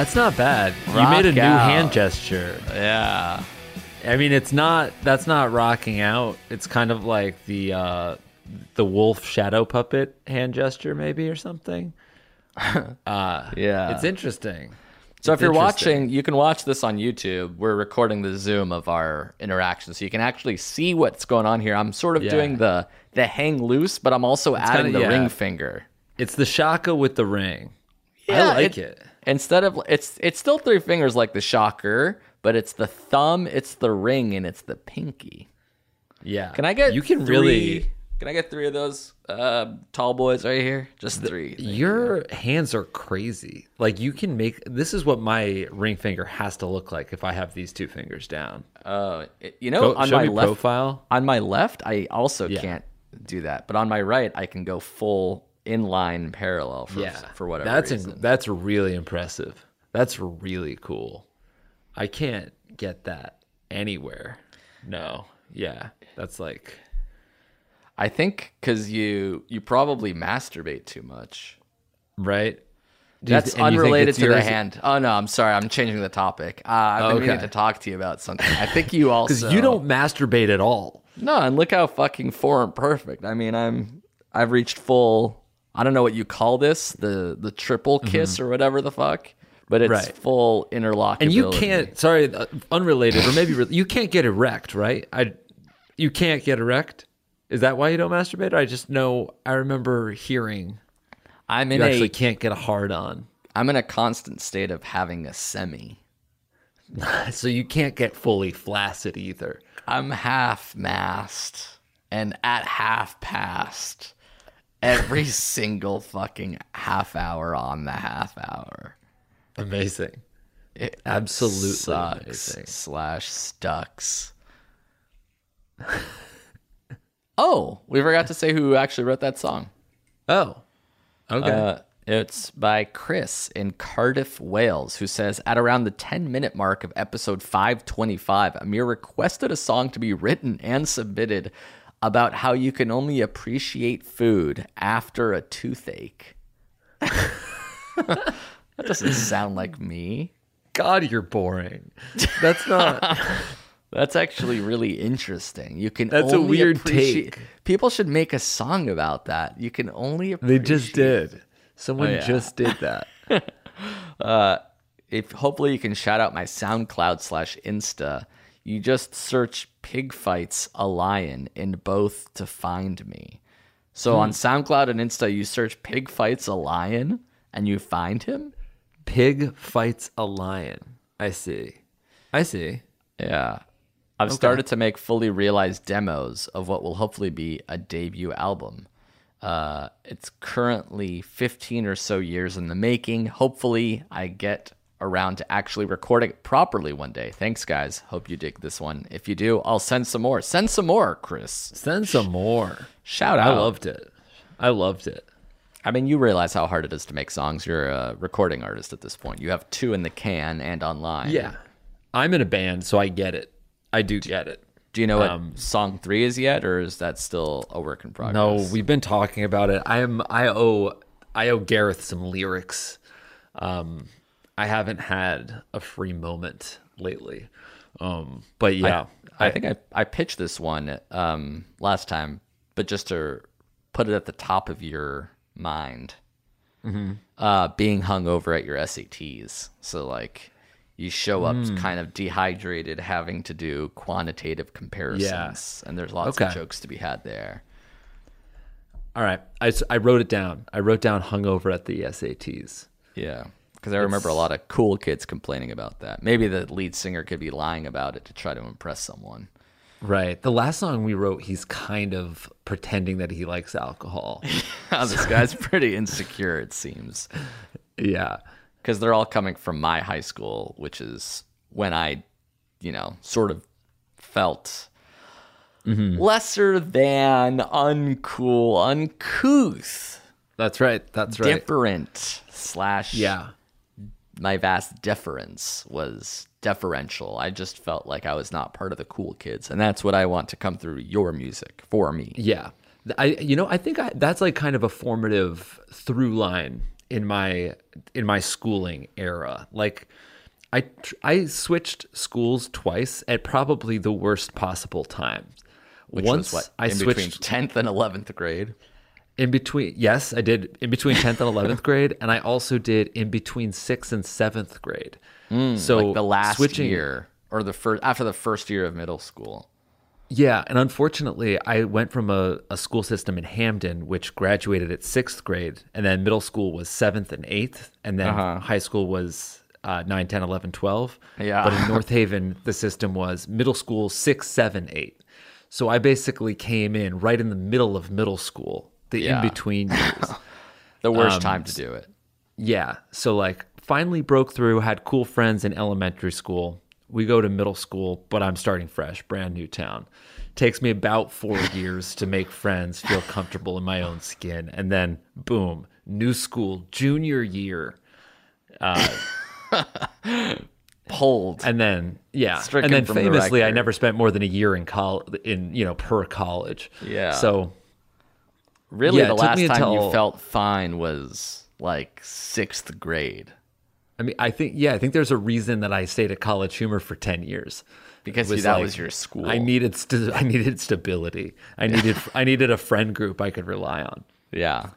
That's not bad. you made a new out. hand gesture. Yeah. I mean, it's not. That's not rocking out. It's kind of like the uh, the wolf shadow puppet hand gesture, maybe or something. Uh, Yeah. it's interesting. So if you're watching, you can watch this on YouTube. We're recording the Zoom of our interaction, so you can actually see what's going on here. I'm sort of Yeah. doing the the hang loose, but I'm also adding kinda- the yeah. ring finger. It's the shaka with the ring. I Yeah, like it. Instead of it's it's still three fingers like the shocker, but it's the thumb, it's the ring, and it's the pinky. Yeah. Can I get You can three- really. Can I get three of those uh, tall boys right here? Just three. Your hands are crazy. Like you can make. This is what my ring finger has to look like if I have these two fingers down. Uh, you know, Go- on my left profile. on my left, I also Yeah. can't do that, but on my right, I can go full inline parallel for yeah, for whatever That's reason. in- that's really impressive. That's really cool. I can't get that anywhere. No. Yeah. That's like I think because you you probably masturbate too much. right. Do That's th- and you think unrelated to the hand. Oh no, I'm sorry. I'm changing the topic. Uh, I've been meaning to talk to you about something. I think you also Because you don't masturbate at all. No, and look how fucking form perfect. I mean, I'm I've reached full. I don't know what you call this the the triple kiss or whatever the fuck, but it's Mm-hmm. Right. full interlock. And you can't. Sorry, uh, unrelated, or maybe you can't get erect, right? I, you can't get erect. Is that why you don't masturbate? I just know. I remember hearing I'm you actually a can't get a hard on, I'm in a constant state of having a semi. so you can't get fully flaccid either. I'm half mast and at half past every single fucking half hour on the half hour. Amazing. It Absolutely sucks amazing. slash stucks. oh, we forgot to say who actually wrote that song. Oh, okay. Uh, it's by Chris in Cardiff, Wales, who says At around the 10 minute mark of episode 525, Amir requested a song to be written and submitted about how you can only appreciate food after a toothache. that doesn't sound like me. God, you're boring. That's not. That's actually really interesting. You can That's a weird appreciate- take. People should make a song about that. You can only they just did. Someone Oh, yeah. just did that. uh, if hopefully you can shout out my SoundCloud slash Insta. You just search pig fights a lion in both to find me. So Hmm. on SoundCloud and Insta, you search pig fights a lion and you find him. Pig fights a lion. I see. I see. Yeah. I've started to make fully realized demos of what will hopefully be a debut album. Uh, it's currently 15 or so years in the making. Hopefully, I get around to actually recording it properly one day. Thanks, guys. Hope you dig this one. If you do, I'll send some more. Send some more, Chris. Send some more. Shout out. I loved it. I loved it. I mean, you realize how hard it is to make songs. You're a recording artist at this point. You have two in the can and online. Yeah. I'm in a band, so I get it. I do get it. Do you know what Um, song three is yet, or is that still a work in progress? No, we've been talking about it. I am I owe I owe Gareth some lyrics. Um, I haven't had a free moment lately. Um, but yeah, I, think I, I pitched this one um, last time, but just to put it at the top of your mind, uh, being hungover at your SATs. So like you show up kind of dehydrated, having to do quantitative comparisons, and there's lots of jokes to be had there. All right, I, I wrote it down. I wrote down hungover at the SATs. Yeah. Because I remember a lot of cool kids complaining about that. Maybe the lead singer could be lying about it to try to impress someone. Right. The last song we wrote, he's kind of pretending that he likes alcohol. this guy's pretty insecure, it seems. yeah. because they're all coming from my high school, which is when I, you know, sort of felt mm-hmm. lesser than, uncool, uncouth, That's right. That's right. different slash yeah. My vast deference was deferential. I just felt like I was not part of the cool kids, and that's what I want to come through your music for me. Yeah. I you know, I think I, that's like kind of a formative through line in my in my schooling era. Like I tr- I switched schools twice at probably the worst possible times. Which Once was what I switched tenth and eleventh grade. In between yes, I did in between 10th and 11th grade and I also did in between 6th and 7th grade. so Mm, like the last switching, year or the first after the first year of middle school. Yeah, and unfortunately, I went from a, a school system in Hamden, which graduated at sixth grade, and then middle school was seventh and eighth, and then high school was uh, 9, 10, 11, 12. Yeah. But in North Haven, the system was middle school six, seven, eight. So I basically came in right in the middle of middle school, the Yeah. in between years. The worst Um, time to do it. Yeah. So like finally broke through, had cool friends in elementary school. We go to middle school, but I'm starting fresh, brand new town. Takes me about four years to make friends, feel comfortable in my own skin. And then boom, new school, junior year. Uh, Pulled. And then yeah. And then from the famously I never spent more than a year in college in, you know, per college. Yeah. So Really, Yeah, the last me time you felt fine was like sixth grade I mean I think yeah, I think there's a reason that I stayed at CollegeHumor for ten years. because was that like, was your school. I needed st- I needed stability. I needed I needed a friend group I could rely on. yeah.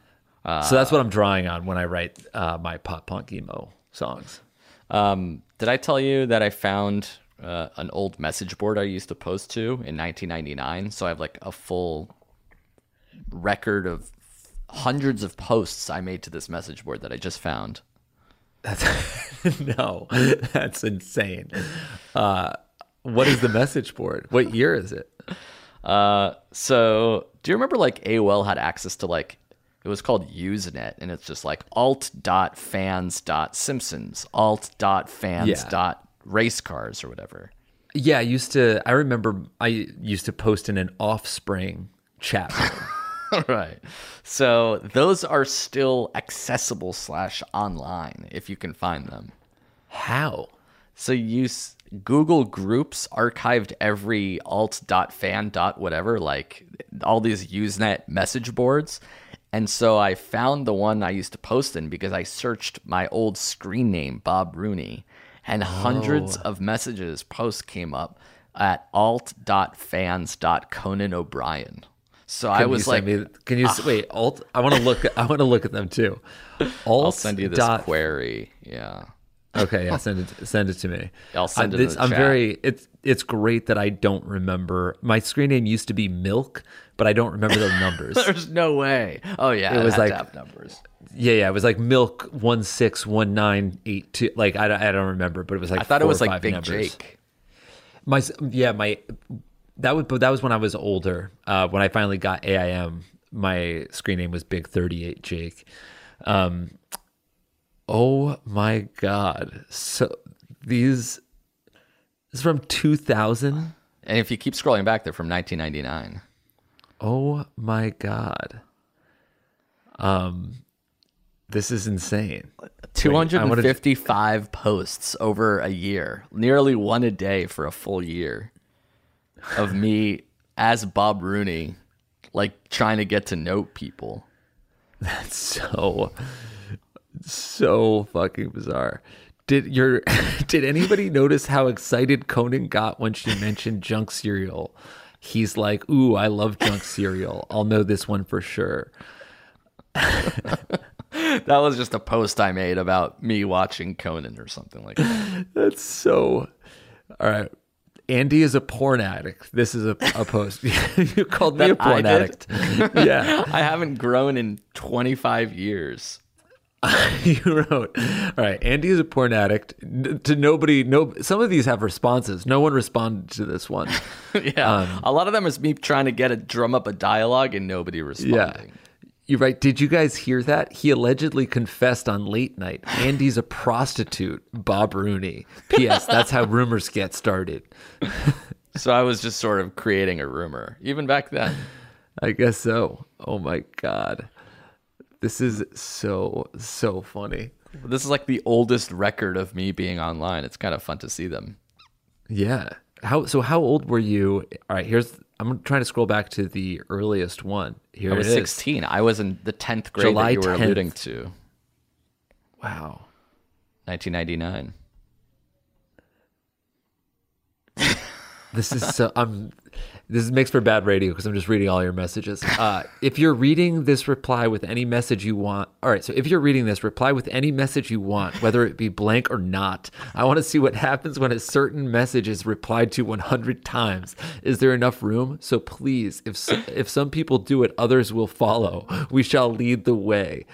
so that's what I'm drawing on when I write uh, my pop punk emo songs. Um, did I tell you that I found uh, an old message board I used to post to in 1999? So I have like a full record of hundreds of posts I made to this message board that I just found. That's no, that's insane. Uh, what is the message board? What year is it? Uh, so do you remember like AOL had access to like it was called Usenet and it's just like alt.fans.simpsons, alt.fans. Yeah. dot race cars or whatever. Yeah, I used to. I remember I used to post in an Offspring chat. right. So those are still accessible slash online if you can find them. How? So you s- Google Groups archived every alt.fan dot whatever, like all these Usenet message boards. And so I found the one I used to post in because I searched my old screen name, Bob Rooney, and oh. hundreds of messages, posts came up at alt.fans.conan So I was like, me, can you s wait? Alt. I want to look. I want to look at them too. Alt. I'll send you this dot query. Yeah. Okay, yeah, send it send it to me. I'll send I'm, it this- the I'm chat. very it's it's great that I don't remember. My screen name used to be Milk, but I don't remember the numbers. There's no way. Oh, yeah. It was like- numbers. yeah, yeah, it was like Milk one six one nine eight two. Like I, don't- I don't remember, but it was like I thought it was like Big numbers. Jake. My yeah, my that was but that was when I was older. Uh, when I finally got AIM, my screen name was Big Thirty Eight Jake. Um, oh my god! So these is from two thousand. And if you keep scrolling back, they're from 1999. Oh my god. Um, this is insane. 255 posts over a year, nearly one a day for a full year of me as Bob Rooney, like trying to get to know people. That's so so fucking bizarre. Did your did anybody notice how excited Conan got when she mentioned junk cereal? He's like, "Ooh, I love junk cereal. I'll know this one for sure." That was just a post I made about me watching Conan or something like that. That's so. All right. Andy is a porn addict. This is a, a post. you called me a porn addict. yeah. I haven't grown in 25 years. you wrote, all right, Andy is a porn addict. N- To nobody, no. Some of these have responses. No one responded to this one. yeah. Um, a lot of them is me trying to get a drum up a dialogue and nobody responding. Yeah. You're right. Did you guys hear that? He allegedly confessed on late night. Andy's a prostitute. Bob Rooney. P.S. That's how rumors get started. So I was just sort of creating a rumor, even back then. I guess so. Oh my god. This is so so funny. This is like the oldest record of me being online. It's kind of fun to see them. Yeah. How so how old were you? All right, here's I'm trying to scroll back to the earliest one. Here it is. I was it is. 16. I was in the 10th grade July that you were 10th. alluding to. Wow. 1999. This is so I'm this makes for bad radio because I'm just reading all your messages. Uh, if you're reading this reply with any message you want, all right. So if you're reading this, reply with any message you want, whether it be blank or not. I want to see what happens when a certain message is replied to 100 times. Is there enough room? So please, if so, if some people do it, others will follow. We shall lead the way.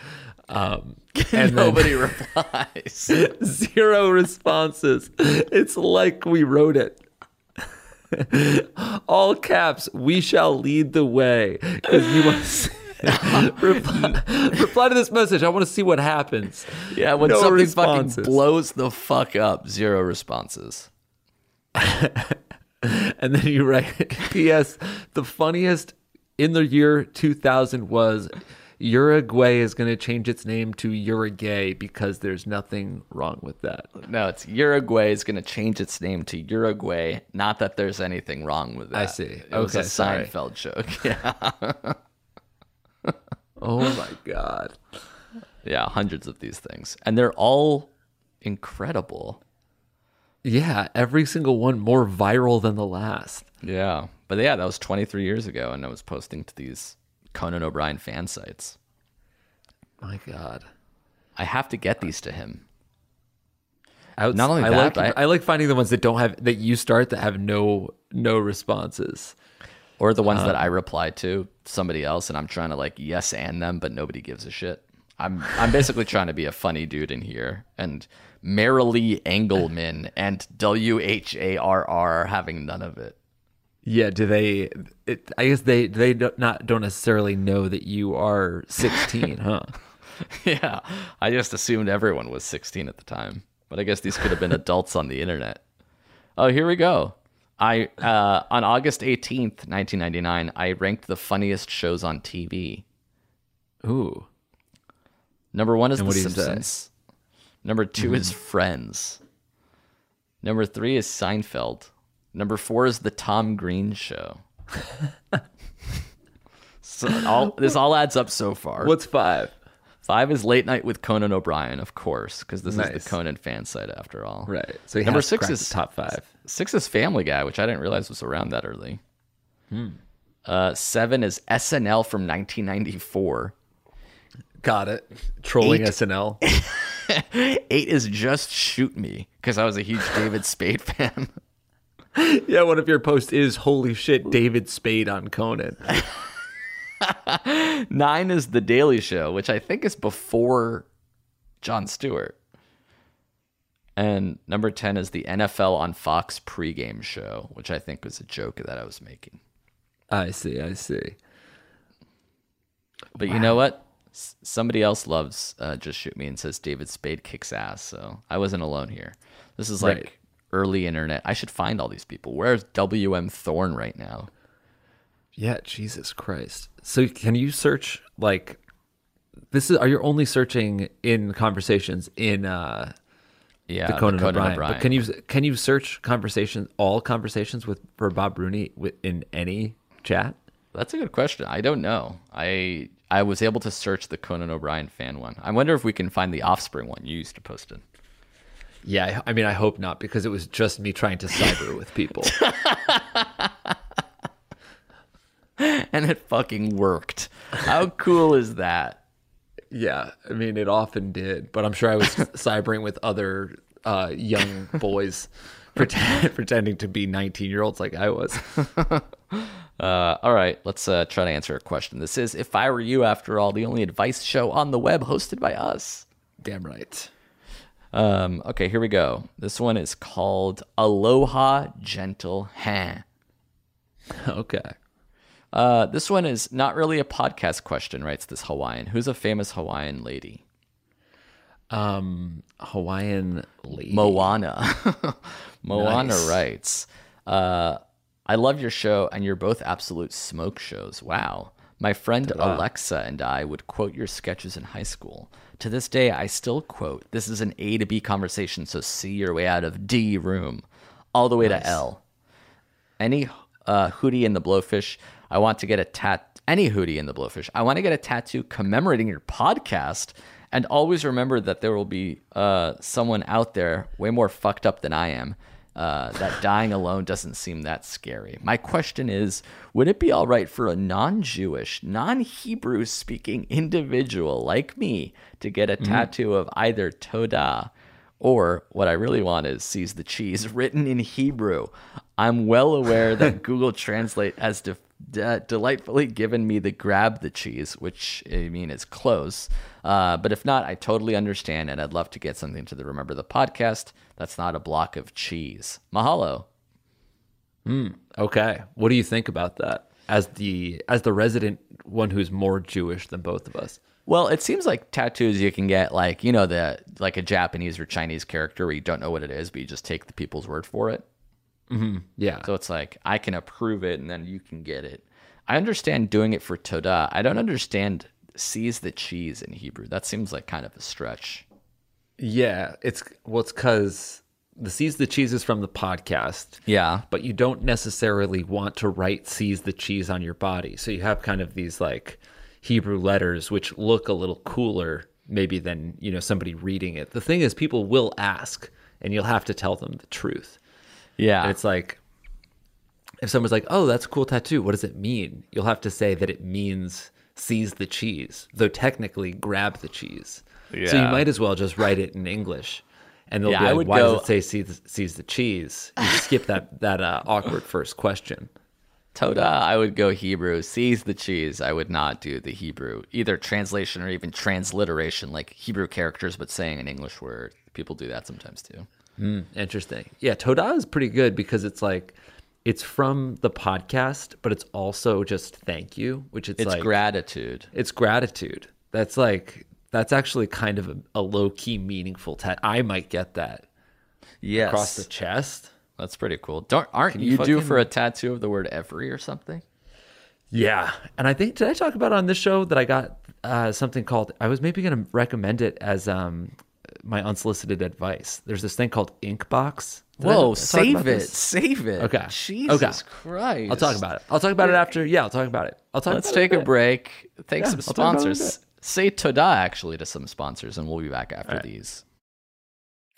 Um, and Nobody replies. zero responses. It's like we wrote it. All caps, we shall lead the way. Because you want reply, reply to this message. I want to see what happens. Yeah, when No something responses. fucking blows the fuck up, zero responses. And then you write, P.S. The funniest in the year 2000 was Uruguay is going to change its name to Uruguay because there's nothing wrong with that. No, it's Uruguay is going to change its name to Uruguay. Not that there's anything wrong with that. I see. It was a sorry. Seinfeld joke. Yeah, Oh my God. yeah, hundreds of these things, and they're all incredible. Yeah, every single one more viral than the last. Yeah, but yeah, that was 23 years ago, and I was posting to these Conan O'Brien fan sites. My God. I have to get these to him. Outs- Not only I that, like I- I like finding the ones that don't have that you start that have no no responses. or the ones that Um, I reply to somebody else, and I'm trying to like yes and them, but nobody gives a shit. I'm I'm basically trying to be a funny dude in here, and Marilee Engelman and W H A R R are having none of it. Yeah, do they? It, I guess they they don't, not don't necessarily know that you are 16, huh? yeah, I just assumed everyone was 16 at the time, but I guess these could have been adults on the internet. Oh, here we go. I uh, on August 18th, 1999, I ranked the funniest shows on TV. Ooh, Number one is And The what do you say? Mm-hmm. Simpsons. Number 2 is Friends. Number three is Seinfeld. Number four is The Tom Green Show. so all, this all adds up so far. what's five? Five is Late Night with Conan O'Brien, of course, because this is the Conan fan site after all. Right. So he Number has six is top five. Six is Family Guy, which I didn't realize was around that early. Hmm. Uh, seven is SNL from 1994. Got it. Trolling Eight. SNL. Eight is Just Shoot Me, because I was a huge David Spade fan. yeah, one of your posts is holy shit, David Spade on Conan. Nine is The Daily Show, which I think is before Jon Stewart. And number 10 is the NFL on Fox pregame show, which I think was a joke that I was making. I see. I see. But you know what? S- somebody else loves uh, Just Shoot Me and says David Spade kicks ass. So I wasn't alone here. This is like Right. Early internet. I should find all these people. Where's WM Thorne right now? Yeah, Jesus Christ. So can you search like this is are you only searching in conversations in uh Yeah, the Conan, O'Brien. But can you can you search conversations all conversations with for Bob Rooney in any chat? That's a good question. I don't know. I I was able to search the Conan O'Brien fan one. I wonder if we can find the Offspring one you used to post it. Yeah, I mean, I hope not because it was just me trying to cyber with people. And it fucking worked. How cool is that? Yeah, I mean, it often did, but I'm sure I was cybering with other uh, young boys pretend, pretending to be 19 year olds like I was. Uh, all right, let's uh, try to answer a question. This is If I Were You, after all, the only advice show on the web hosted by us. Damn right. Um, okay, here we go. This one is called Aloha Gentle Hand. Okay. Uh, this one is not really a podcast question, writes this Hawaiian. Who's a famous Hawaiian lady? Um, Hawaiian lady. Moana. Moana Nice. writes, uh, I love your show, and you're both absolute smoke shows. Wow. My friend Alexa and I would quote your sketches in high school. To this day, I still quote, This is an A to B conversation, so see your way out of D room, all the way to L. Any uh, Hootie in the Blowfish, I want to get a tat. Any hoodie in the Blowfish, I want to get a tattoo commemorating your podcast. And always remember that there will be uh, someone out there way more fucked up than I am. Uh, that dying alone doesn't seem that scary. My question is Would it be all right for a non Jewish, non Hebrew speaking individual like me to get a tattoo of either Toda or what I really want is Seize the cheese written in Hebrew. I'm well aware that Google Translate has de- de- delightfully given me the grab the cheese, which I mean is close. Uh, but if not, I totally understand, and I'd love to get something to the Remember the Podcast that's not a block of cheese. Mahalo. Okay. What do you think about that? As the as the resident one who's more Jewish than both of us. Well, it seems like tattoos you can get like you know the like a Japanese or Chinese character where you don't know what it is, but you just take the people's word for it. Yeah. So it's like I can approve it and then you can get it. I understand doing it for Toda. I don't understand seize the cheese in Hebrew. That seems like kind of a stretch. yeah, it's well, it's because the seize the cheese is from the podcast. Yeah. but you don't necessarily want to write seize the cheese on your body. So you have kind of these like Hebrew letters which look a little cooler maybe than, you know, somebody reading it. The thing is people will ask and you'll have to tell them the truth. Yeah. And it's like if someone's like, "Oh, that's a cool tattoo. What does it mean?" You'll have to say that it means seize the cheese, though technically grab the cheese. So you might as well just write it in English. And they'll Yeah, be like, "Why go- does it say seize, seize the cheese?" You skip that that uh, awkward first question. Toda, I would go Hebrew. Seize the cheese. I would not do the Hebrew, either translation or even transliteration, like Hebrew characters, but saying an English word. People do that sometimes too. Interesting. Yeah, Toda is pretty good because it's like it's from the podcast, but it's also just thank you, which it's, It's like gratitude. it's gratitude. That's like that's actually kind of a, a low key meaningful tat. I might get that Yes. across the chest. That's pretty cool. Don't aren't you you, due fucking- for a tattoo of the word every or something? Yeah, and I think did I talk about on this show that I got uh, something called? I was maybe going to recommend it as um, my unsolicited advice. There's this thing called Inkbox. Did Whoa, save it. this? Save it. Okay. Jesus Okay. Christ. I'll talk about it. I'll talk about it after. Yeah, I'll talk about it. I'll talk. Let's about it take a bit. break. Thanks Yeah, some I'll talk about it in a sponsors. Say toda actually to some sponsors, and we'll be back after these.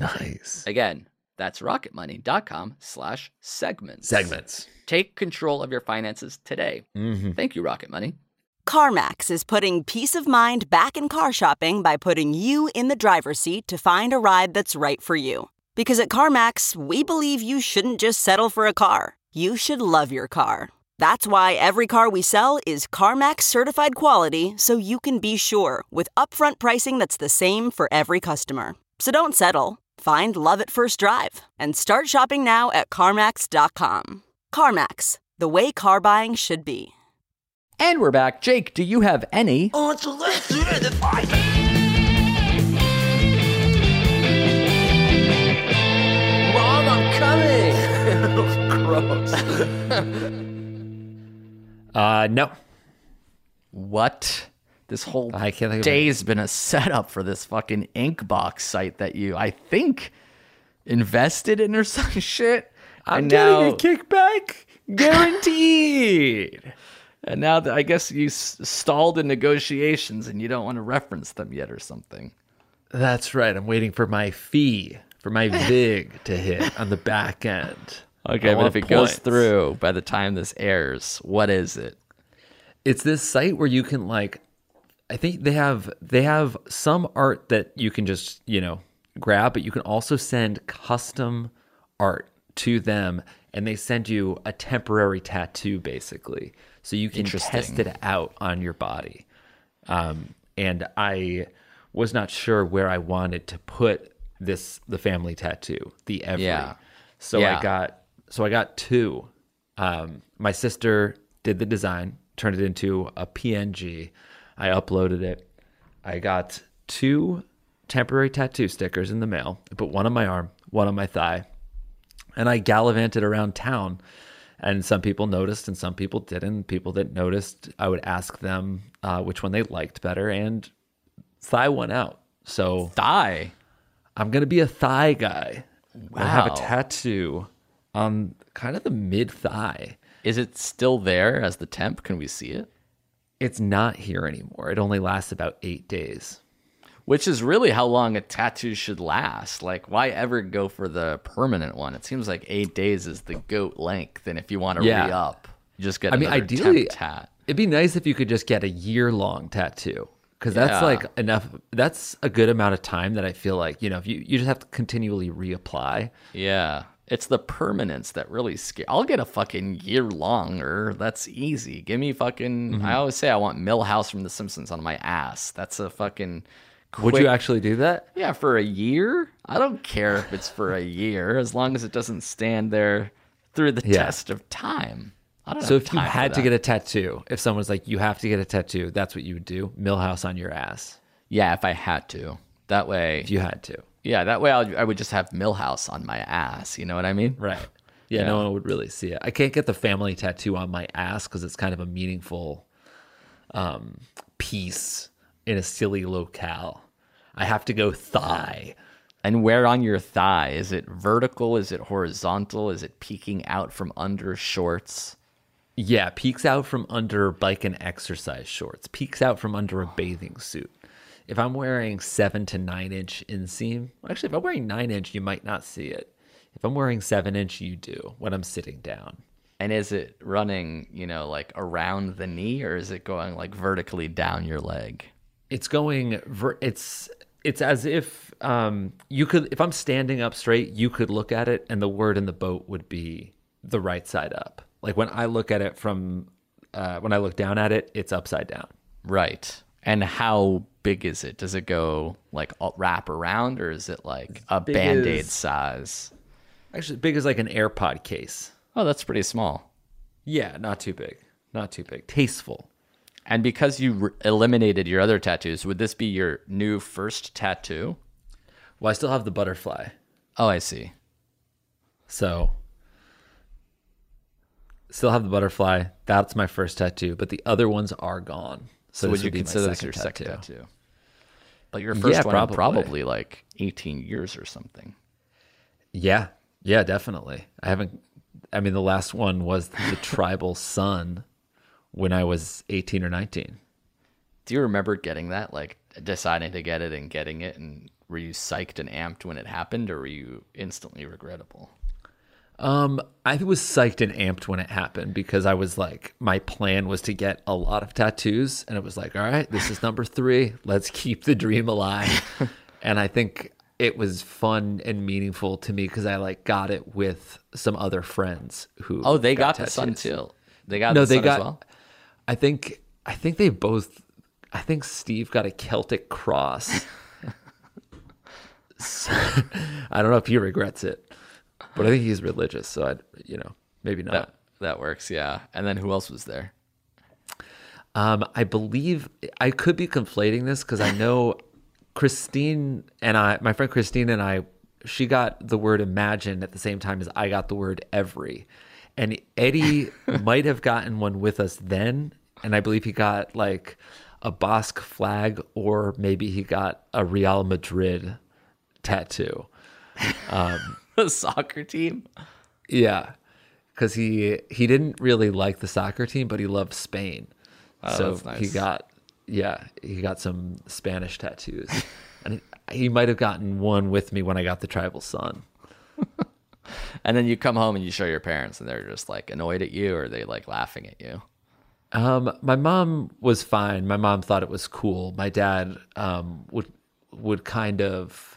Nice. Again, that's rocketmoney.com slash segments. Segments. Take control of your finances today. Mm-hmm. Thank you, Rocket Money. CarMax is putting peace of mind back in car shopping by putting you in the driver's seat to find a ride that's right for you. Because at CarMax, we believe you shouldn't just settle for a car, you should love your car. That's why every car we sell is CarMax certified quality so you can be sure with upfront pricing that's the same for every customer. So don't settle. Find love at first drive and start shopping now at CarMax.com. CarMax, the way car buying should be. And we're back. Jake, do you have any? Oh, it's a list. Mom, I'm coming. Gross. uh, no. what? This whole I can't think day's been a setup for this fucking Inkbox site that you, I think, invested in or some shit. I'm and getting now, a kickback guaranteed. and now that I guess you s- stalled in negotiations and you don't want to reference them yet or something. That's right. I'm waiting for my fee for my VIG to hit on the back end. Okay, but if it goes through by the time this airs, what is it? it's this site where you can like I think they have they have some art that you can just, you know, grab, but you can also send custom art to them and they send you a temporary tattoo basically. So you can test it out on your body. Um, and I was not sure where I wanted to put this the family tattoo, the every. Yeah. So Yeah. I got so I got two. Um, my sister did the design, turned it into a PNG. I uploaded it. I got two temporary tattoo stickers in the mail. I put one on my arm, one on my thigh, and I gallivanted around town. And some people noticed, and some people didn't. People that noticed, I would ask them uh, which one they liked better, and thigh won out. So thigh, I'm gonna be a thigh guy. Wow. I have a tattoo on kind of the mid thigh. Is it still there as the temp? Can we see it? It's not here anymore. It only lasts about eight days. Which is really how long a tattoo should last. Like, why ever go for the permanent one? It seems like eight days is the goat length. And if you want to Yeah. re up, just get I mean, ideally, tat. it'd be nice if you could just get a year long tattoo because that's Yeah. like enough. That's a good amount of time that I feel like you know if you you just have to continually reapply. Yeah. It's the permanence that really scare. I'll get a fucking year longer. That's easy. Give me fucking. Mm-hmm. I always say I want Milhouse from The Simpsons on my ass. That's a fucking. Would you actually do that? Yeah, for a year. I don't care if it's for a year, as long as it doesn't stand there through the Yeah. test of time. I don't So if you had to get a tattoo, if someone's like you have to get a tattoo, that's what you would do. Millhouse on your ass. yeah, if I had to, that way, If you had to, yeah, that way I'll, I would just have Milhouse on my ass. You know what I mean? right? Yeah, no one would really see it. I can't get the family tattoo on my ass because it's kind of a meaningful um, piece in a silly locale. I have to go thigh. And where on your thigh? Is it vertical? Is it horizontal? Is it peeking out from under shorts? Yeah, peeks out from under bike and exercise shorts. Peeks out from under a bathing suit. If I'm wearing seven to nine inch inseam, actually, if I'm wearing nine inch, you might not see it. If I'm wearing seven inch, you do when I'm sitting down. And is it running, you know, like around the knee, or is it going like vertically down your leg? It's going. Ver- it's it's as if um, you could. If I'm standing up straight, you could look at it, and the word in the boat would be the right side up. Like when I look at it from uh, when I look down at it, it's upside down. Right. And how big is it? Does it go like all- wrap around, or is it like a band aid size? Actually, big as like an AirPod case. Oh, that's pretty small. Yeah, not too big. Not too big. Tasteful. And because you re- eliminated your other tattoos, would this be your new first tattoo? Well, I still have the butterfly. Oh, I see. So still have the butterfly. That's my first tattoo, but the other ones are gone. So, this would you consider this your second second tattoo? But your first Yeah, one probably. probably like 18 years or something. Yeah, yeah, definitely. I haven't. I mean, the last one was the tribal sun when I was eighteen or nineteen. Do you remember getting that? Like deciding to get it and getting it, and were you psyched and amped when it happened, or were you instantly regrettable? Um, I was psyched and amped when it happened because I was like, my plan was to get a lot of tattoos, and it was like, all right, this is number three. Let's keep the dream alive. and I think it was fun and meaningful to me because I like got it with some other friends who. Oh, they got, the sun too. They got No, the they got. as well. I think. I think they both. I think Steve got a Celtic cross. So, I don't know if he regrets it, but I think he's religious, so I, you know, maybe not. That that works, yeah. And then who else was there? Um, I believe I could be conflating this because I know Christine and I, my friend Christine and I, she got the word imagine at the same time as I got the word every. And Eddie might have gotten one with us then. And I believe he got like a Basque flag or maybe he got a Real Madrid tattoo. The soccer team. Yeah. Because he he didn't really like the soccer team, but he loved Spain. so Oh, that's nice. he got yeah, he got some Spanish tattoos. and he, he might have gotten one with me when I got the tribal sun. And then you come home and you show your parents, and they're just like annoyed at you, or they like laughing at you? Um, my mom was fine. My mom thought it was cool. My dad um, would would kind of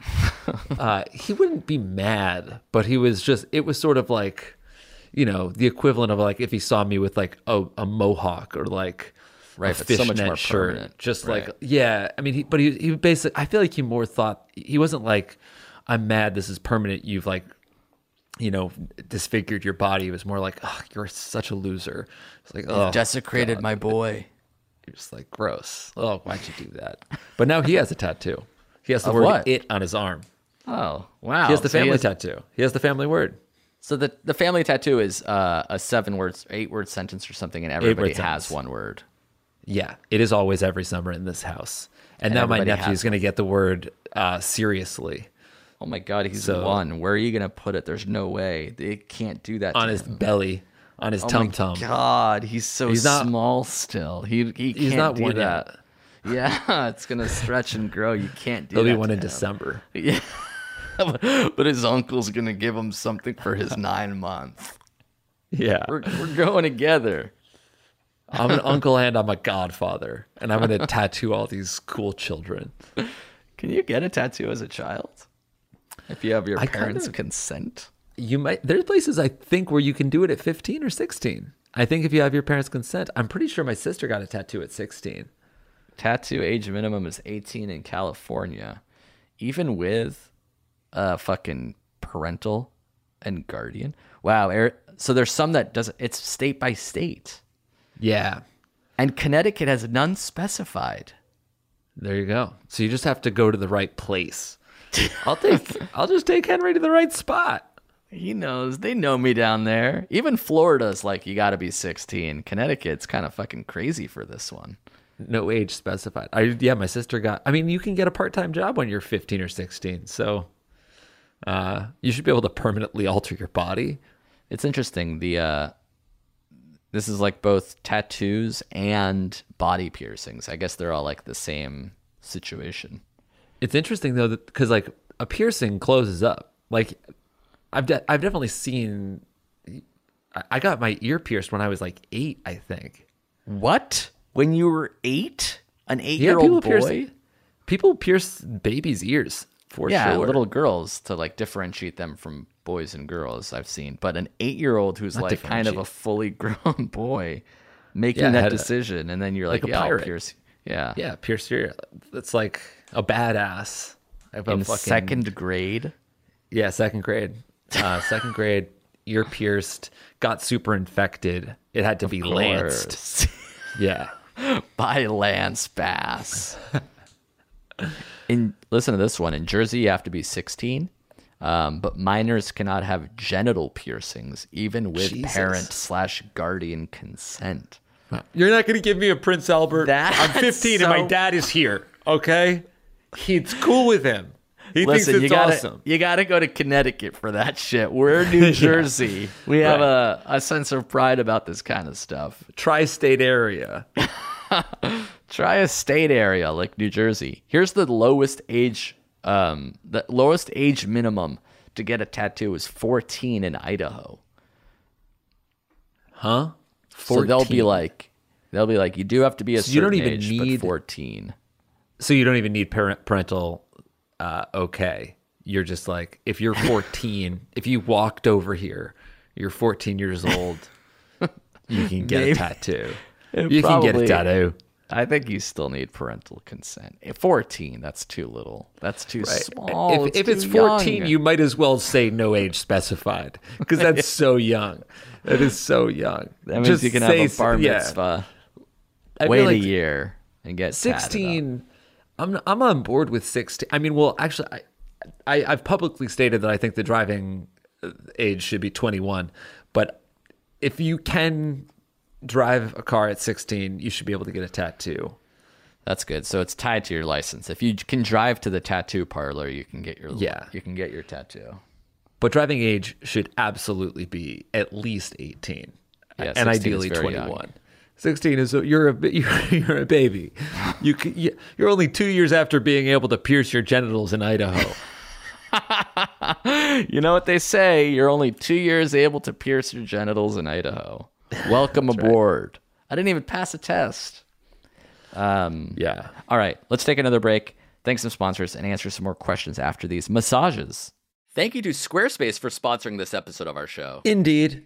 uh, he wouldn't be mad, but he was just it was sort of like you know the equivalent of like if he saw me with like a, a mohawk or like Right, a so fishnet more shirt, permanent. just Right. like yeah. I mean, he, but he he basically I feel like he more thought he wasn't like I'm mad. This is permanent. You've like you know disfigured your body. It was more like oh, you're such a loser. It's like oh Desecrated my boy. you're just like gross. Oh, why'd you do that? But now he has a tattoo. He has the Of word what? "it" on his arm. Oh wow! He has the So family has- tattoo. He has the family word. So the the family tattoo is uh, a seven words, eight word sentence or something, and everybody has sentence. one word. Yeah, it is always every summer in this house. And, And now my nephew is going to get the word uh, seriously Oh my god, he's So- one. Where are you gonna put it? There's no way they can't do that on to his him. belly, on his Oh tum my tum. God, he's so He's not- small still. He he He's can't not do one that. yet. Yeah, it's gonna stretch and grow. You can't do There'll be one in him. December. Yeah, but his uncle's gonna give him something for his nine months. Yeah, We're we're going together. I'm an uncle and I'm a godfather, and I'm going to tattoo all these cool children. Can you get a tattoo as a child if you have your I parents' of- consent? You might. There's places I think where you can do it at 15 or 16. I think if you have your parents' consent, I'm pretty sure my sister got a tattoo at 16. Tattoo age minimum is 18 in California, even with uh fucking parental and guardian. Wow, so there's some that doesn't. It's state by state, Yeah, and Connecticut has none specified. there you go. So you just have to go to the right place. I'll take. I'll just take Henry to the right spot. He knows. They know me down there. Even Florida's like you got to be 16. Connecticut's kind of fucking crazy for this one. No age specified. I yeah, my sister got. I mean, you can get a part time job when you're 15 or 16. So, uh, you should be able to permanently alter your body. It's interesting. The uh this is like both tattoos and body piercings. I guess they're all like the same situation. It's interesting though, because like a piercing closes up. Like I've de- I've definitely seen. I- I got my ear pierced when I was like eight, I think. What? When you were 8? An 8-year-old Yeah, people boy? pierce people pierce babies' ears for yeah, sure. little girls to like differentiate them from boys and girls I've seen. But an 8-year-old who's Not like kind of a fully grown boy making Yeah, that had a- decision and then you're like like, a yeah, I'll pierce. Yeah. yeah, pierce your. ear. It's like a badass. Of a In fucking- second grade. Yeah, second grade. Uh, second grade, ear pierced, got super infected. It had to be lanced. Yeah. by Lance Bass. In listen to this one. In Jersey, you have to be 16. Um, but minors cannot have genital piercings, even with Jesus. parent slash guardian consent. You're not going to give me a Prince Albert. That's I'm 15 and my dad is here. Okay, he's cool with him. He Listen, thinks you gotta awesome. you gotta go to Connecticut for that shit. We're New Jersey. We have a, a sense of pride about this kind of stuff. Tri-state area. Try a state area like New Jersey. Here's the lowest age um the lowest age minimum to get a tattoo is 14 in Idaho. Huh? So they'll be like they'll be like you do have to be a So you don't even age, need- but 14. So you don't even need parent parental uh, okay. You're just like if you're 14, if you walked over here, you're 14 years old, you can get Maybe. a tattoo. It You can get a tattoo. I think you still need parental consent. 14, that's too little. That's too small. if, if it's 14, young. you might as well say no age specified because that's so young. That is so young. that means Just you can say have a bar yeah. mitzvah. Feel Wait like a year and get tatted up. 16 I'm I'm on board with 16 I mean well actually I, I I've publicly stated that I think the driving uh, age should be 21 but if you can drive a car at 16 you should be able to get a tattoo That's good. So it's tied to your license. If you can drive to the tattoo parlor, you can get your Yeah. you can get your tattoo. but driving age should absolutely be at least 18 Yeah, and 16 ideally very young. 21 16 is a, you're a you're, you're a baby You, you you're only 2 years after being able to pierce your genitals in Idaho You know what they say? You're only two years able to pierce your genitals in Idaho. Welcome aboard. I didn't even pass a test. Um, yeah All right, let's take another break. Thanks some sponsors and answer some more questions after these massages. Thank you to Squarespace for sponsoring this episode of our show. indeed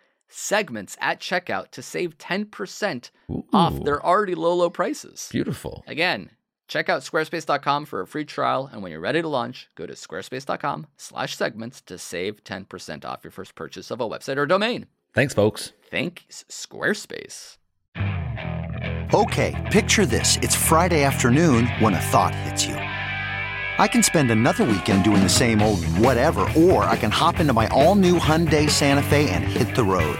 segments at checkout to save 10% off Ooh. their already low, low prices. Beautiful. Again, check out squarespace.com for a free trial. And when you're ready to launch, go to squarespace.com slash segments to save 10% off your first purchase of a website or domain. Thanks, folks. Thanks, Squarespace. Okay, picture this. It's Friday afternoon when a thought hits you. I can spend another weekend doing the same old whatever, or I can hop into my all new Hyundai Santa Fe and hit the road.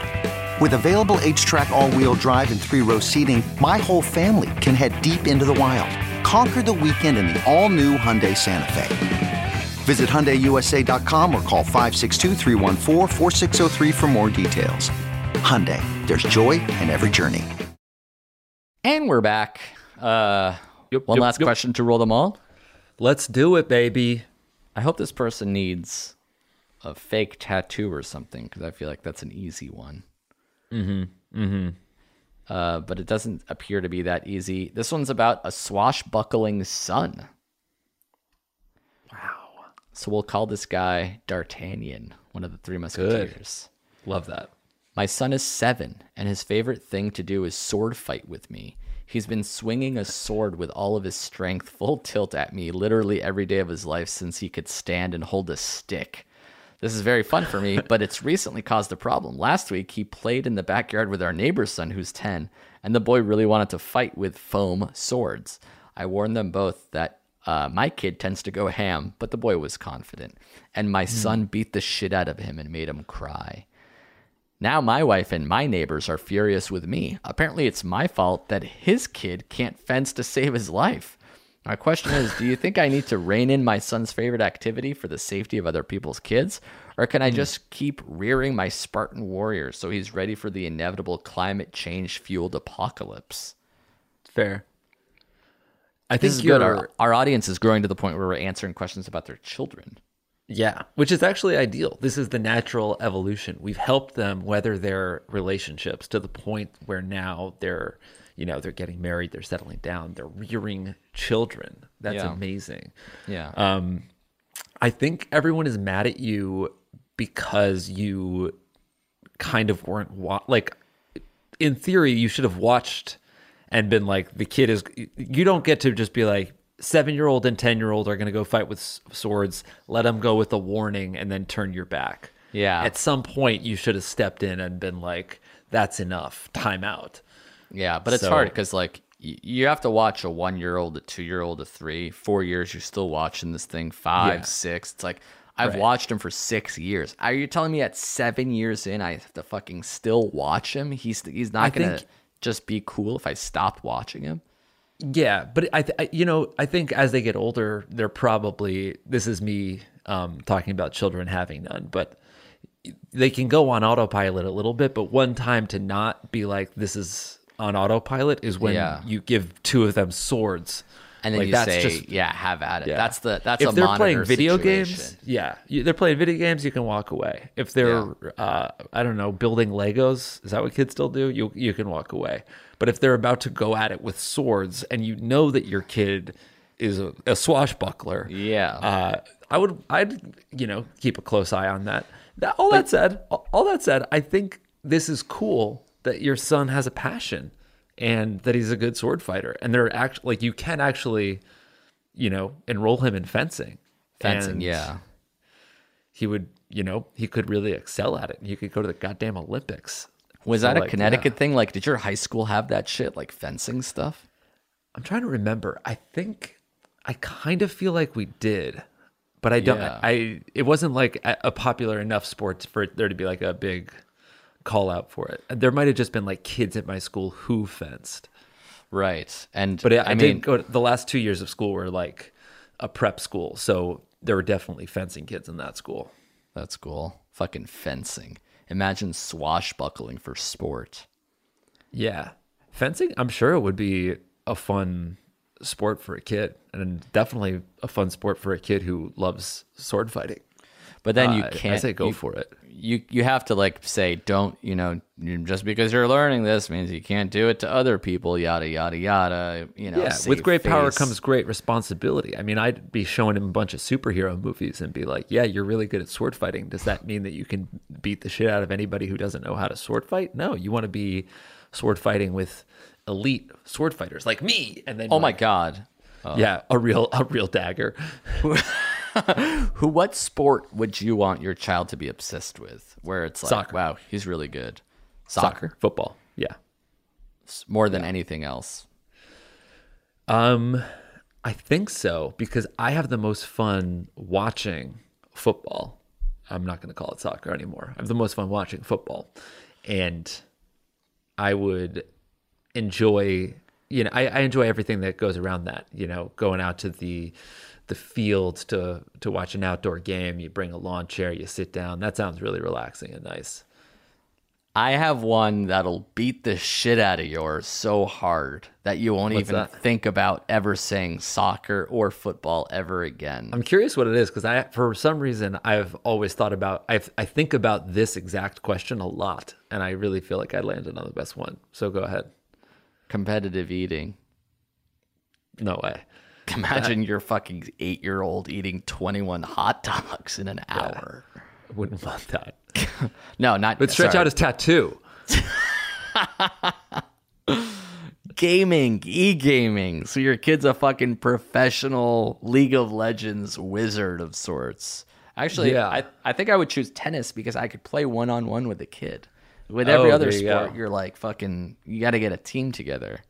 With available HTRAC, all wheel drive, and three row seating, my whole family can head deep into the wild. Conquer the weekend in the all new Hyundai Santa Fe. Visit HyundaiUSA.com or call 562-314-4603 for more details. Hyundai, there's joy in every journey. And we're back. Uh, Yep, one yep, last yep. question to roll them all. Let's do it, baby. I hope this person needs a fake tattoo or something because I feel like that's an easy one. Mm-hmm. Mm-hmm. Uh, but it doesn't appear to be that easy. This one's about a swashbuckling son. Wow. So we'll call this guy D'Artagnan. one of the three musketeers. Love that. My son is seven, and his favorite thing to do is sword fight with me. He's been swinging a sword with all of his strength, full tilt at me, literally every day of his life since he could stand and hold a stick. This is very fun for me, but it's recently caused a problem. Last week, he played in the backyard with our neighbor's son, who's 10, and the boy really wanted to fight with foam swords. I warned them both that uh, my kid tends to go ham, but the boy was confident, and my son beat the shit out of him and made him cry. Now my wife and my neighbors are furious with me. Apparently, it's my fault that his kid can't fence to save his life. My question is Do you think I need to rein in my son's favorite activity for the safety of other people's kids? Or can I hmm. just keep rearing my Spartan warrior so he's ready for the inevitable climate change fueled apocalypse? Fair. I This think good. Our, our audience is growing to the point where we're answering questions about their children. Yeah, which is actually ideal. This is the natural evolution. We've helped them weather their relationships to the point where now they're, you know, they're getting married, they're settling down, they're rearing children. That's Yeah. amazing. Yeah. Um, I think everyone is mad at you because you kind of weren't wa- like in theory you should have watched and been like the kid is you don't get to just be like 7-year-old and 10-year-old are going to go fight with swords let them go with a warning and then turn your back. Yeah. At some point you should have stepped in and been like that's enough. Time out. Yeah, but it's So- hard because like you have to watch a one year old, a two year old, a three, four years. You're still watching this thing. Five, Yeah. six. It's like I've Right. watched him for six years. Are you telling me at seven years in, I have to fucking still watch him? He's he's not I gonna think- just be cool if I stopped watching him. Yeah, but I, th- I, you know, I think as they get older, they're probably. This is me um, talking about children having none, but they can go on autopilot a little bit. But one time to not be like this is on autopilot is when Yeah. you give two of them swords, And then Like, you that's say, just- "Yeah, have at it." Yeah. That's the that's if a they're monitor playing video situation. games, yeah, you, they're playing video games. You can walk away. If they're, uh, I don't know, building Legos, is that what kids still do? You you can walk away. But if they're about to go at it with swords, and you know that your kid is a, a swashbuckler, Yeah. uh, I would, I'd, you know, keep a close eye on that. that all that said, all that said, I think this is cool that your son has a passion and that he's a good sword fighter, and they're actually like you can actually you know, enroll him in fencing. Fencing, And yeah. He would, you know, he could really excel at it. He could go to the goddamn Olympics. Was So, that a like, Connecticut yeah. thing? Like, did your high school have that shit, like fencing stuff? I'm trying to remember. I think I kind of feel like we did, but I don't. Yeah. I it wasn't like a, popular enough sport for there to be like a big call out for it. There might have just been like kids at my school who fenced, Right. And but I, I, I mean, did go. To, the last two years of school were like a prep school, so there were definitely fencing kids in that school. That's cool. Fucking fencing. Imagine swashbuckling for sport. Yeah. Fencing, I'm sure it would be a fun sport for a kid and definitely a fun sport for a kid who loves sword fighting. But then you Uh, can't I say go you, for it. You you have to like say don't you know just because you're learning this means you can't do it to other people yada yada yada you know Yeah, with great power comes great responsibility. I mean, I'd be showing him a bunch of superhero movies and be like, "Yeah, you're really good at sword fighting. Does that mean that you can beat the shit out of anybody who doesn't know how to sword fight? No, you want to be sword fighting with elite sword fighters like me." And then oh my like, god yeah, a real a real dagger. who what sport would you want your child to be obsessed with where it's like Soccer. wow he's really good soccer, football. Yeah. More than anything else Um, I think so because I have the most fun watching football. I'm not going to call it soccer anymore. I have the most fun watching football, and I would enjoy. You know, I, I enjoy everything that goes around that. You know, going out to the the field to to watch an outdoor game. You bring a lawn chair, you sit down. That sounds really relaxing and nice. I have one that'll beat the shit out of yours so hard that you won't What's even that? think about ever saying soccer or football ever again. I'm curious what it is because I, for some reason, I've always thought about. I I think about this exact question a lot, and I really feel like I landed on the best one. So go ahead. Competitive eating. No way. Imagine your fucking eight year old eating 21 hot dogs in an hour. I wouldn't want that. No, not. But stretch sorry. out his tattoo. gaming, e gaming. So your kid's a fucking professional League of Legends wizard of sorts. Actually, Yeah. I, I think I would choose tennis because I could play one on one with a kid. With every Oh, other you sport, go. you're like fucking, you got to get a team together.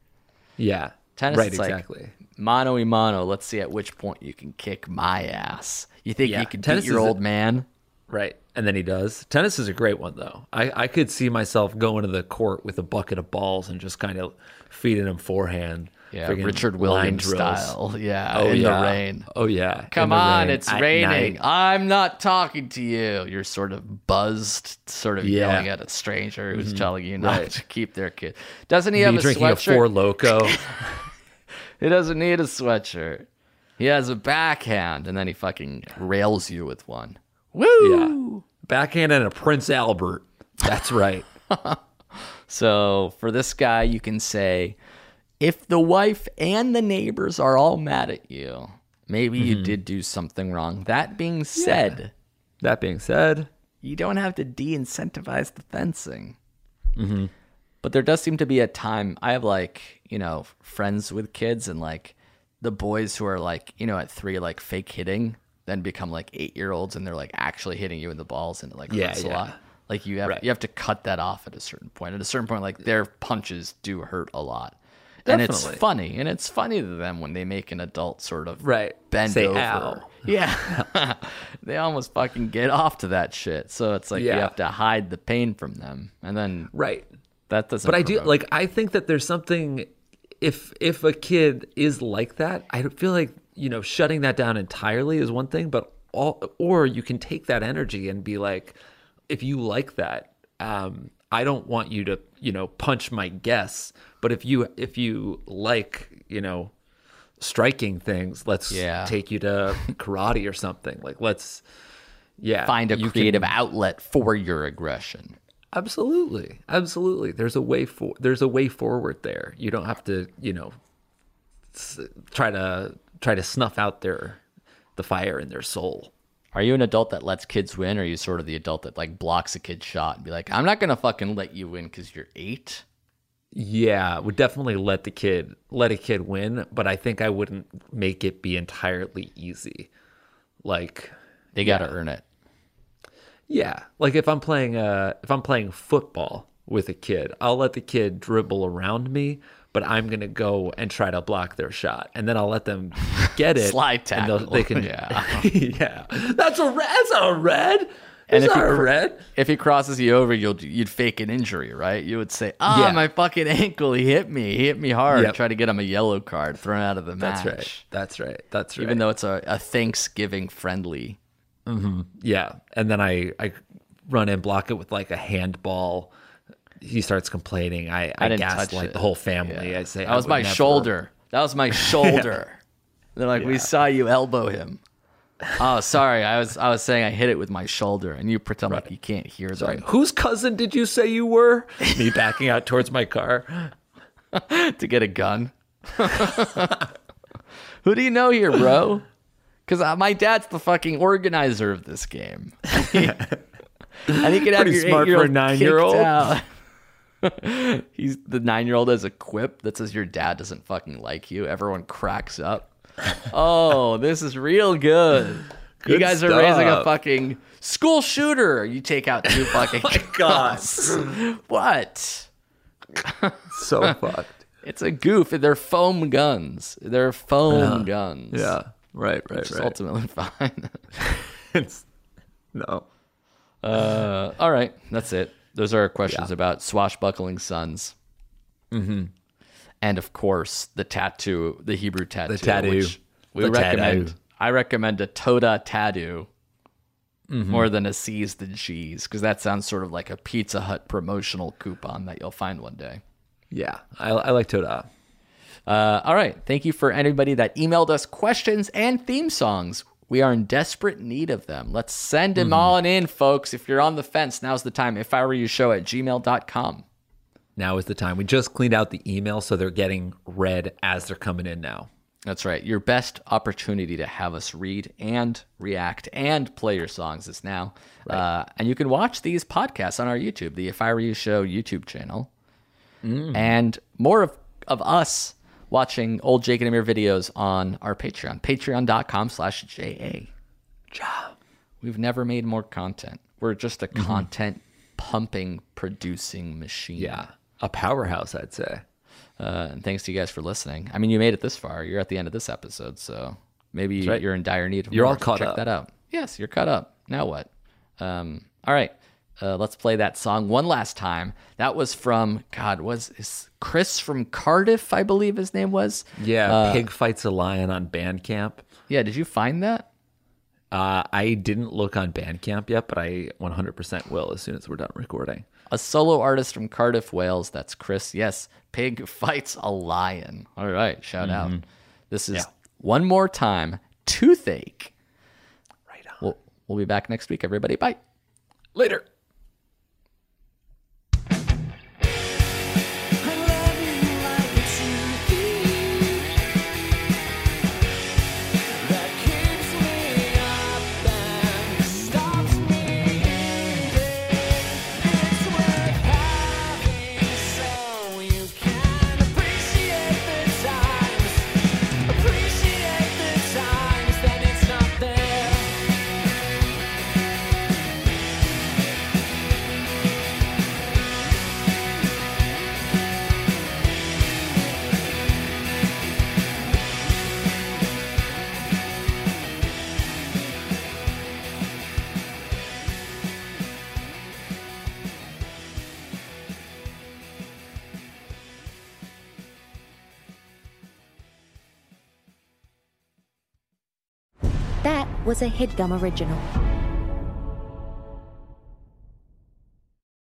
Yeah. Tennis right, is like exactly. mano y mano. Let's see at which point you can kick my ass. You think Yeah, you can tennis beat your is a- old man? Right. And then he does. Tennis is a great one, though. I, I could see myself going to the court with a bucket of balls and just kind of feeding him forehand. Yeah, Richard Williams style. Yeah, Oh, in yeah. the rain. Oh, yeah. Come on, rain it's at raining. night. I'm not talking to you. You're sort of buzzed, sort of Yeah. Mm-hmm. yelling at a stranger who's telling you not Right. to keep their kid. Doesn't he Be have a drinking a Four Loko. he doesn't need a sweatshirt. He has a backhand, and then he fucking rails you with one. Woo! Backhand and a Prince Albert. That's right. So for this guy, you can say, if the wife and the neighbors are all mad at you, maybe Mm-hmm. you did do something wrong. That being said, that being said, you don't have to de-incentivize the fencing. Mm-hmm. But there does seem to be a time. I have like you know friends with kids, and like the boys who are like you know at three like fake hitting, then become like eight year olds, and they're like actually hitting you in the balls, and it like Yeah, hurts a yeah. lot. Like you have Right. you have to cut that off at a certain point. At a certain point, like their punches do hurt a lot. And it's funny, and it's funny to them when they make an adult sort of Right. bend Say, over. "Ow." Yeah, they almost fucking get off to that shit. So it's like you have to hide the pain from them, and then right. that doesn't. But I do like I think that there's something if if a kid is like that, I feel like, you know, shutting that down entirely is one thing, but all or you can take that energy and be like if you like that, um I don't want you to, you know, punch my guess, but if you if you like, you know, striking things, let's Yeah. take you to karate or something. Like let's yeah, find a you can- creative outlet for your aggression. Absolutely, absolutely. There's a way for there's a way forward there. You don't have to, you know, try to try to snuff out their the fire in their soul. Are you an adult that lets kids win, or are you sort of the adult that like blocks a kid's shot and be like, "I'm not gonna fucking let you win because you're eight? Yeah, would definitely let the kid let a kid win, but I think I wouldn't make it be entirely easy. Like They gotta earn it." Yeah, like if I'm playing uh if I'm playing football with a kid, I'll let the kid dribble around me, but I'm gonna go and try to block their shot, and then I'll let them get it. Slide and tackle, They can, yeah. yeah. That's a red. That's a red. And It's if not you a cr- red. If he crosses you over, you'll you'd fake an injury, right? You would say, "Ah, Yeah. my fucking ankle! He hit me. He hit me hard." Yep. Try to get him a yellow card, thrown out of the match. That's right. That's right. That's right. Even though it's a, a Thanksgiving friendly. Mm-hmm. yeah, and then I I run and block it with like a handball. He starts complaining. I I, I gaslight the whole family. Yeah. I say that I was my never- shoulder. That was my shoulder. They're like, we saw you elbow him. Oh, sorry. I was I was saying I hit it with my shoulder, and you pretend like you can't hear Sorry, them whose cousin did you say you were? Me backing out towards my car. to get a gun. Who do you know here, bro? Because uh, my dad's the fucking organizer of this game. and he could have Pretty your smart for a nine-year-old. He's the nine-year-old has a quip that says your dad doesn't fucking like you. Everyone cracks up. Oh, this is real good. you Good guys are raising a fucking school shooter. You take out two oh fucking. my God. what? So fucked. It's a goof. They're foam guns. They're foam guns. Yeah. Right, right, Which right. ultimately fine. It's- no. uh, all right. That's it. Those are our questions about swashbuckling sons. Mm-hmm. And of course, the tattoo, the Hebrew tattoo. The tattoo. which we The recommend. tattoo. I recommend a Todah tattoo Mm-hmm. more than a Seize the Cheese because that sounds sort of like a Pizza Hut promotional coupon that you'll find one day. Yeah. I, I like Todah. Uh, all right. Thank you for anybody that emailed us questions and theme songs. We are in desperate need of them. Let's send them all in, folks. If you're on the fence, now's the time. If I were you, show at gmail.com. Now is the time. We just cleaned out the email, so they're getting read as they're coming in now. That's right. Your best opportunity to have us read and react and play your songs is now. Uh, and you can watch these podcasts on our YouTube, the If I Were You Show YouTube channel. And more of, of us watching old Jake and Amir videos on our Patreon, patreon.com slash JA. We've never made more content. We're just a content pumping, producing machine. Yeah, a powerhouse, I'd say. Uh, and thanks to you guys for listening. I mean, you made it this far. You're at the end of this episode, so maybe right. you're in dire need of You're more. all caught Check up. that out. Yes, you're caught up. Now what? Um, all right. Uh, let's play that song one last time. That was from God. Was is Chris from Cardiff? I believe his name was. Yeah, Pig fights a lion on Bandcamp. Yeah. Did you find that? Uh, I didn't look on Bandcamp yet, but I 100% will as soon as we're done recording. A solo artist from Cardiff, Wales. That's Chris. Yes, pig fights a lion. All right, shout out. This is one more time. Toothache. Right on. We'll, we'll be back next week, everybody. Bye. Later. A headgum original.